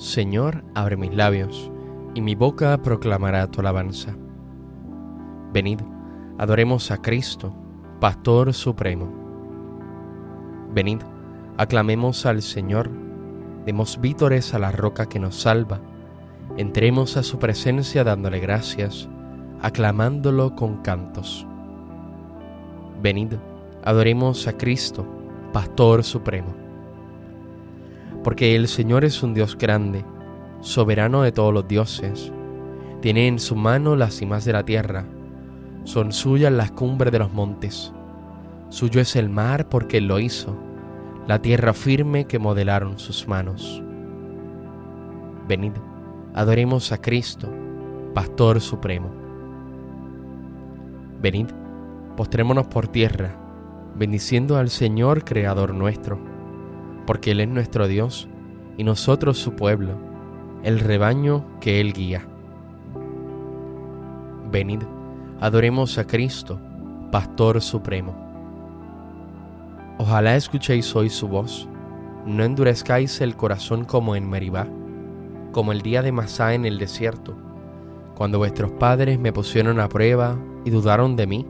Señor, abre mis labios, y mi boca proclamará tu alabanza. Venid, adoremos a Cristo, Pastor Supremo. Venid, aclamemos al Señor, demos vítores a la roca que nos salva, entremos a su presencia dándole gracias, aclamándolo con cantos. Venid, adoremos a Cristo, Pastor Supremo. Porque el Señor es un Dios grande, soberano de todos los dioses. Tiene en su mano las cimas de la tierra, son suyas las cumbres de los montes. Suyo es el mar porque Él lo hizo, la tierra firme que modelaron sus manos. Venid, adoremos a Cristo, Pastor Supremo. Venid, postrémonos por tierra, bendiciendo al Señor Creador nuestro, porque Él es nuestro Dios y nosotros su pueblo, el rebaño que Él guía. Venid, adoremos a Cristo, Pastor Supremo. Ojalá escuchéis hoy su voz, no endurezcáis el corazón como en Meribá, como el día de Masá en el desierto, cuando vuestros padres me pusieron a prueba y dudaron de mí,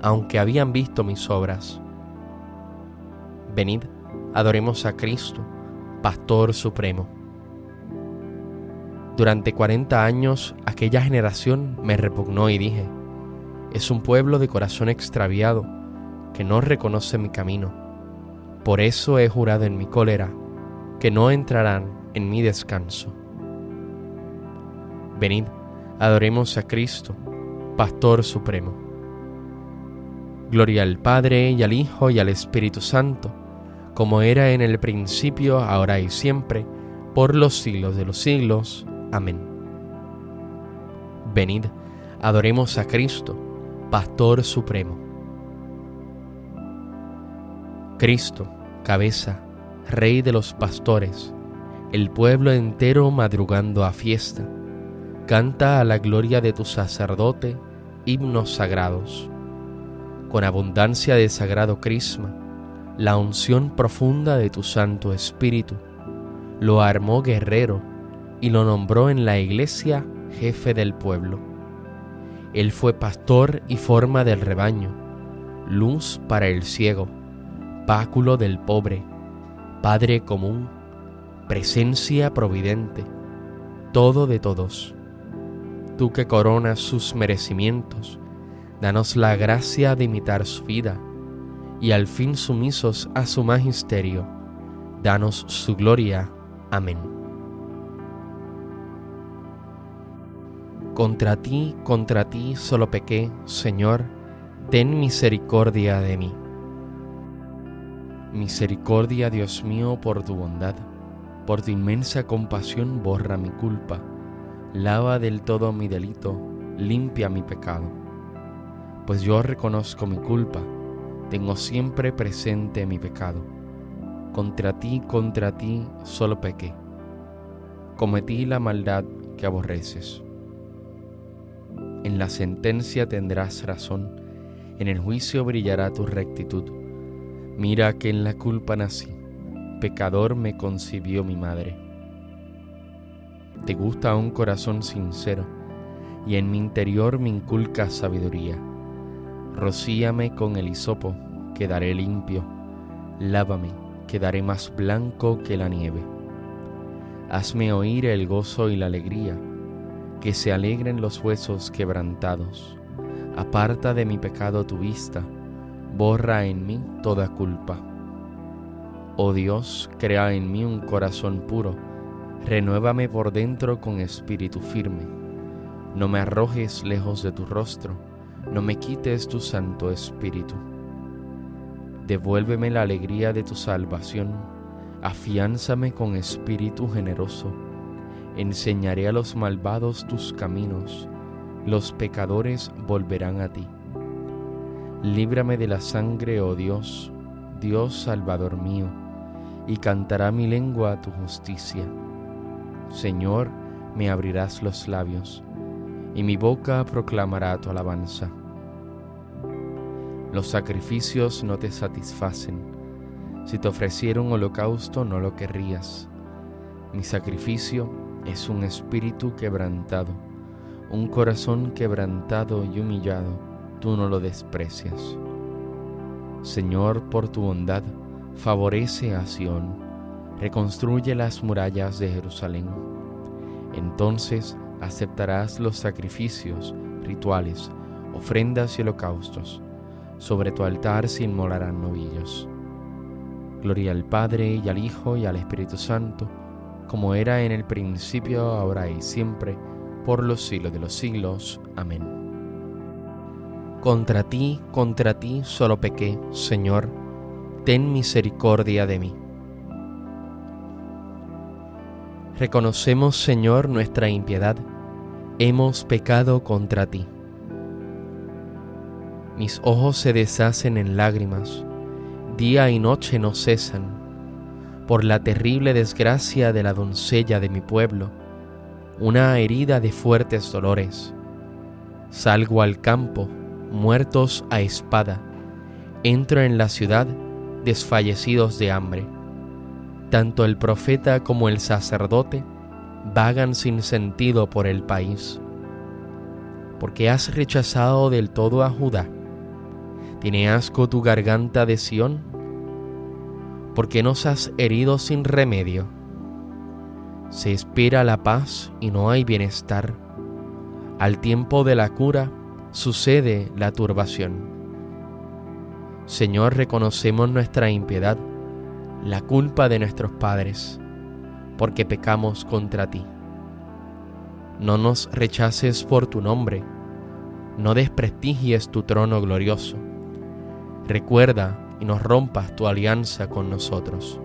aunque habían visto mis obras. Venid, adoremos a Cristo, Pastor Supremo. Durante cuarenta años aquella generación me repugnó y dije, es un pueblo de corazón extraviado que no reconoce mi camino. Por eso he jurado en mi cólera que no entrarán en mi descanso. Venid, adoremos a Cristo, Pastor Supremo. Gloria al Padre y al Hijo y al Espíritu Santo, como era en el principio, ahora y siempre, por los siglos de los siglos. Amén. Venid, adoremos a Cristo, Pastor Supremo. Cristo, cabeza, Rey de los pastores, el pueblo entero madrugando a fiesta, canta a la gloria de tu sacerdote himnos sagrados. Con abundancia de sagrado crisma, la unción profunda de tu Santo Espíritu, lo armó guerrero y lo nombró en la iglesia jefe del pueblo. Él fue pastor y forma del rebaño, luz para el ciego, báculo del pobre, Padre común, presencia providente, todo de todos. Tú que coronas sus merecimientos, danos la gracia de imitar su vida, y al fin sumisos a su magisterio, danos su gloria. Amén. Contra ti, contra ti solo pequé, Señor, ten misericordia de mí. Misericordia, Dios mío, por tu bondad, por tu inmensa compasión borra mi culpa, lava del todo mi delito, limpia mi pecado. Pues yo reconozco mi culpa, tengo siempre presente mi pecado. Contra ti, contra ti solo pequé, cometí la maldad que aborreces. En la sentencia tendrás razón, en el juicio brillará tu rectitud. Mira que en la culpa nací, pecador me concibió mi madre. Te gusta un corazón sincero, y en mi interior me inculca sabiduría. Rocíame con el hisopo, quedaré limpio. Lávame, quedaré más blanco que la nieve. Hazme oír el gozo y la alegría que se alegren los huesos quebrantados. Aparta de mi pecado tu vista, borra en mí toda culpa. Oh Dios, crea en mí un corazón puro, renuévame por dentro con espíritu firme. No me arrojes lejos de tu rostro, no me quites tu Santo Espíritu. Devuélveme la alegría de tu salvación, afiánzame con espíritu generoso. Enseñaré a los malvados tus caminos, los pecadores volverán a ti. Líbrame de la sangre, oh Dios, Dios Salvador mío, y cantará mi lengua tu justicia. Señor, me abrirás los labios, y mi boca proclamará tu alabanza. Los sacrificios no te satisfacen. Si te ofreciera un holocausto no lo querrías. Mi sacrificio es un espíritu quebrantado, un corazón quebrantado y humillado, tú no lo desprecias. Señor, por tu bondad, favorece a Sión, reconstruye las murallas de Jerusalén. Entonces aceptarás los sacrificios, rituales, ofrendas y holocaustos sobre tu altar se inmolarán novillos. Gloria al Padre y al Hijo y al Espíritu Santo, como era en el principio, ahora y siempre, por los siglos de los siglos. Amén. Contra ti, contra ti solo pequé, Señor, ten misericordia de mí. Reconocemos, Señor, nuestra impiedad, hemos pecado contra ti. Mis ojos se deshacen en lágrimas, día y noche no cesan, por la terrible desgracia de la doncella de mi pueblo, una herida de fuertes dolores. Salgo al campo, muertos a espada, entro en la ciudad, desfallecidos de hambre. Tanto el profeta como el sacerdote vagan sin sentido por el país. Porque has rechazado del todo a Judá ¿Tiene asco tu garganta de Sión? ¿Por qué nos has herido sin remedio? Se espera la paz y no hay bienestar. Al tiempo de la cura sucede la turbación. Señor, reconocemos nuestra impiedad, la culpa de nuestros padres, porque pecamos contra ti. No nos rechaces por tu nombre, no desprestigies tu trono glorioso recuerda y nos rompas tu alianza con nosotros.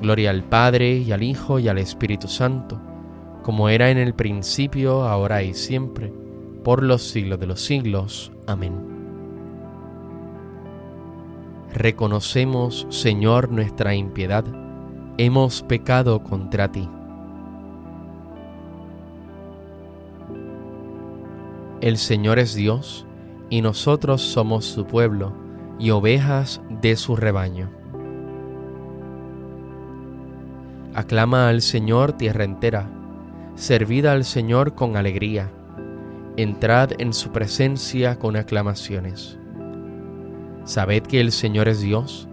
Gloria al Padre y al Hijo y al Espíritu Santo, como era en el principio, ahora y siempre, por los siglos de los siglos. Amén. Reconocemos, Señor, nuestra impiedad, hemos pecado contra ti. El Señor es Dios, y nosotros somos su pueblo y ovejas de su rebaño. Aclama al Señor tierra entera, servid al Señor con alegría, entrad en su presencia con aclamaciones. Sabed que el Señor es Dios,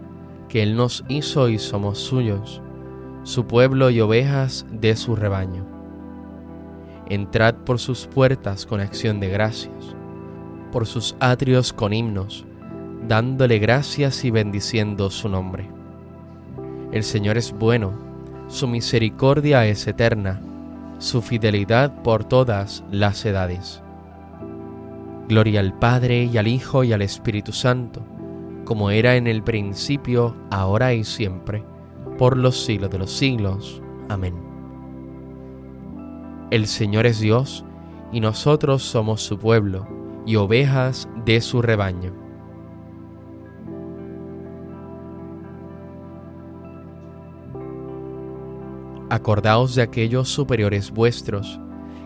que Él nos hizo y somos suyos, su pueblo y ovejas de su rebaño. Entrad por sus puertas con acción de gracias por sus atrios con himnos, dándole gracias y bendiciendo su nombre. El Señor es bueno, su misericordia es eterna, su fidelidad por todas las edades. Gloria al Padre y al Hijo y al Espíritu Santo, como era en el principio, ahora y siempre, por los siglos de los siglos. Amén. El Señor es Dios, y nosotros somos su pueblo y ovejas de su rebaño. Acordaos de aquellos superiores vuestros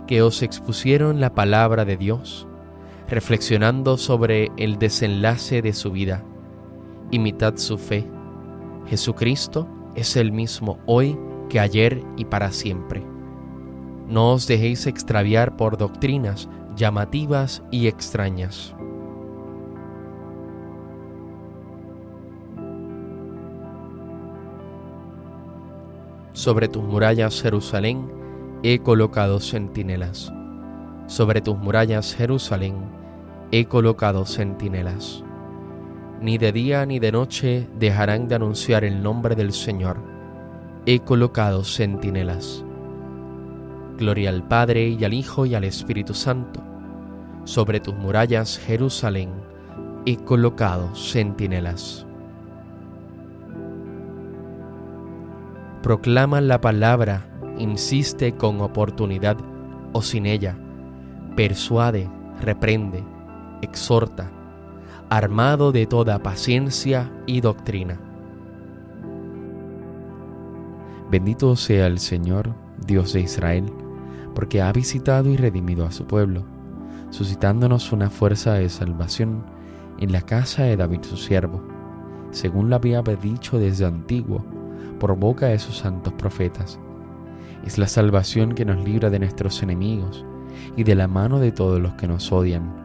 que os expusieron la palabra de Dios, reflexionando sobre el desenlace de su vida. Imitad su fe. Jesucristo es el mismo hoy que ayer y para siempre. No os dejéis extraviar por doctrinas llamativas y extrañas. Sobre tus murallas, Jerusalén, he colocado centinelas. Sobre tus murallas, Jerusalén, he colocado centinelas. Ni de día ni de noche dejarán de anunciar el nombre del Señor. He colocado centinelas. Gloria al Padre y al Hijo y al Espíritu Santo sobre tus murallas, Jerusalén, he colocado centinelas. Proclama la palabra, insiste con oportunidad o sin ella, persuade, reprende, exhorta, armado de toda paciencia y doctrina. Bendito sea el Señor, Dios de Israel, porque ha visitado y redimido a su pueblo, suscitándonos una fuerza de salvación en la casa de David su siervo, según lo había dicho desde antiguo, por boca de sus santos profetas. Es la salvación que nos libra de nuestros enemigos y de la mano de todos los que nos odian.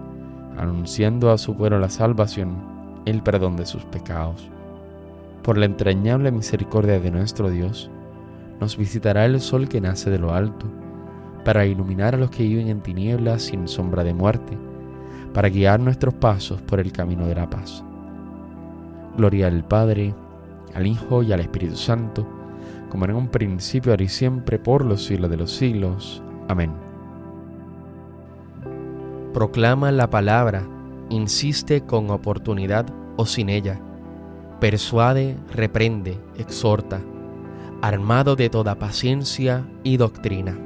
anunciando a su pueblo la salvación, el perdón de sus pecados. Por la entrañable misericordia de nuestro Dios, nos visitará el sol que nace de lo alto, para iluminar a los que viven en tinieblas sin sombra de muerte, para guiar nuestros pasos por el camino de la paz. Gloria al Padre, al Hijo y al Espíritu Santo, como en un principio, ahora y siempre, por los siglos de los siglos. Amén. Proclama la palabra, insiste con oportunidad o sin ella, persuade, reprende, exhorta armado de toda paciencia y doctrina.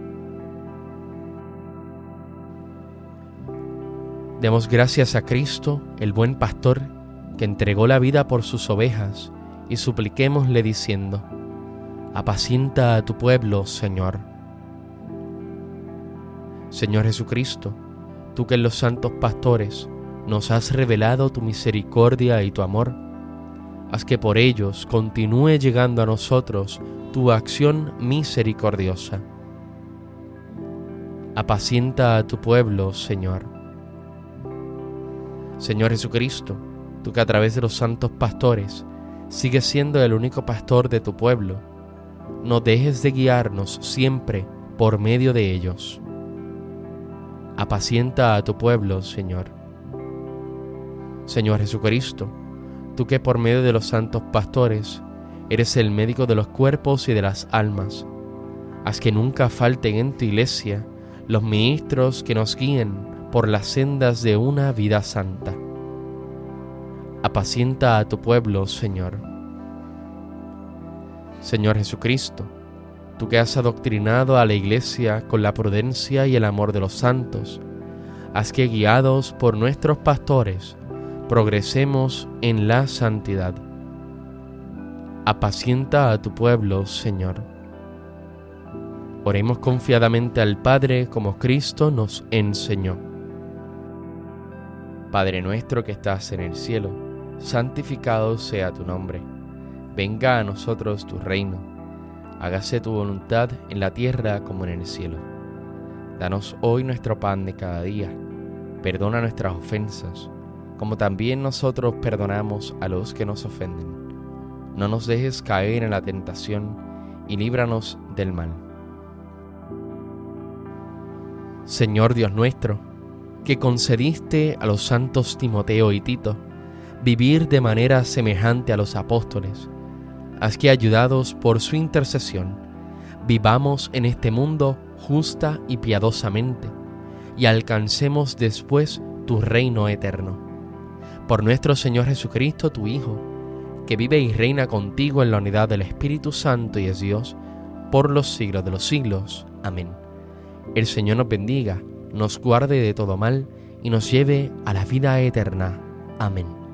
Demos gracias a Cristo, el buen pastor, que entregó la vida por sus ovejas, y supliquémosle diciendo, apacienta a tu pueblo, Señor. Señor Jesucristo, tú que en los santos pastores nos has revelado tu misericordia y tu amor, haz que por ellos continúe llegando a nosotros tu acción misericordiosa. Apacienta a tu pueblo, Señor. Señor Jesucristo, tú que a través de los santos pastores sigues siendo el único pastor de tu pueblo, no dejes de guiarnos siempre por medio de ellos. Apacienta a tu pueblo, Señor. Señor Jesucristo, tú que por medio de los santos pastores Eres el médico de los cuerpos y de las almas. Haz que nunca falten en tu iglesia los ministros que nos guíen por las sendas de una vida santa. Apacienta a tu pueblo, Señor. Señor Jesucristo, tú que has adoctrinado a la iglesia con la prudencia y el amor de los santos, haz que guiados por nuestros pastores progresemos en la santidad apacienta a tu pueblo, Señor. Oremos confiadamente al Padre como Cristo nos enseñó. Padre nuestro que estás en el cielo, santificado sea tu nombre. Venga a nosotros tu reino. Hágase tu voluntad en la tierra como en el cielo. Danos hoy nuestro pan de cada día. Perdona nuestras ofensas, como también nosotros perdonamos a los que nos ofenden no nos dejes caer en la tentación y líbranos del mal. Señor Dios nuestro, que concediste a los santos Timoteo y Tito vivir de manera semejante a los apóstoles, haz que ayudados por su intercesión, vivamos en este mundo justa y piadosamente, y alcancemos después tu reino eterno. Por nuestro Señor Jesucristo, tu Hijo, que vive y reina contigo en la unidad del Espíritu Santo y es Dios, por los siglos de los siglos. Amén. El Señor nos bendiga, nos guarde de todo mal y nos lleve a la vida eterna. Amén.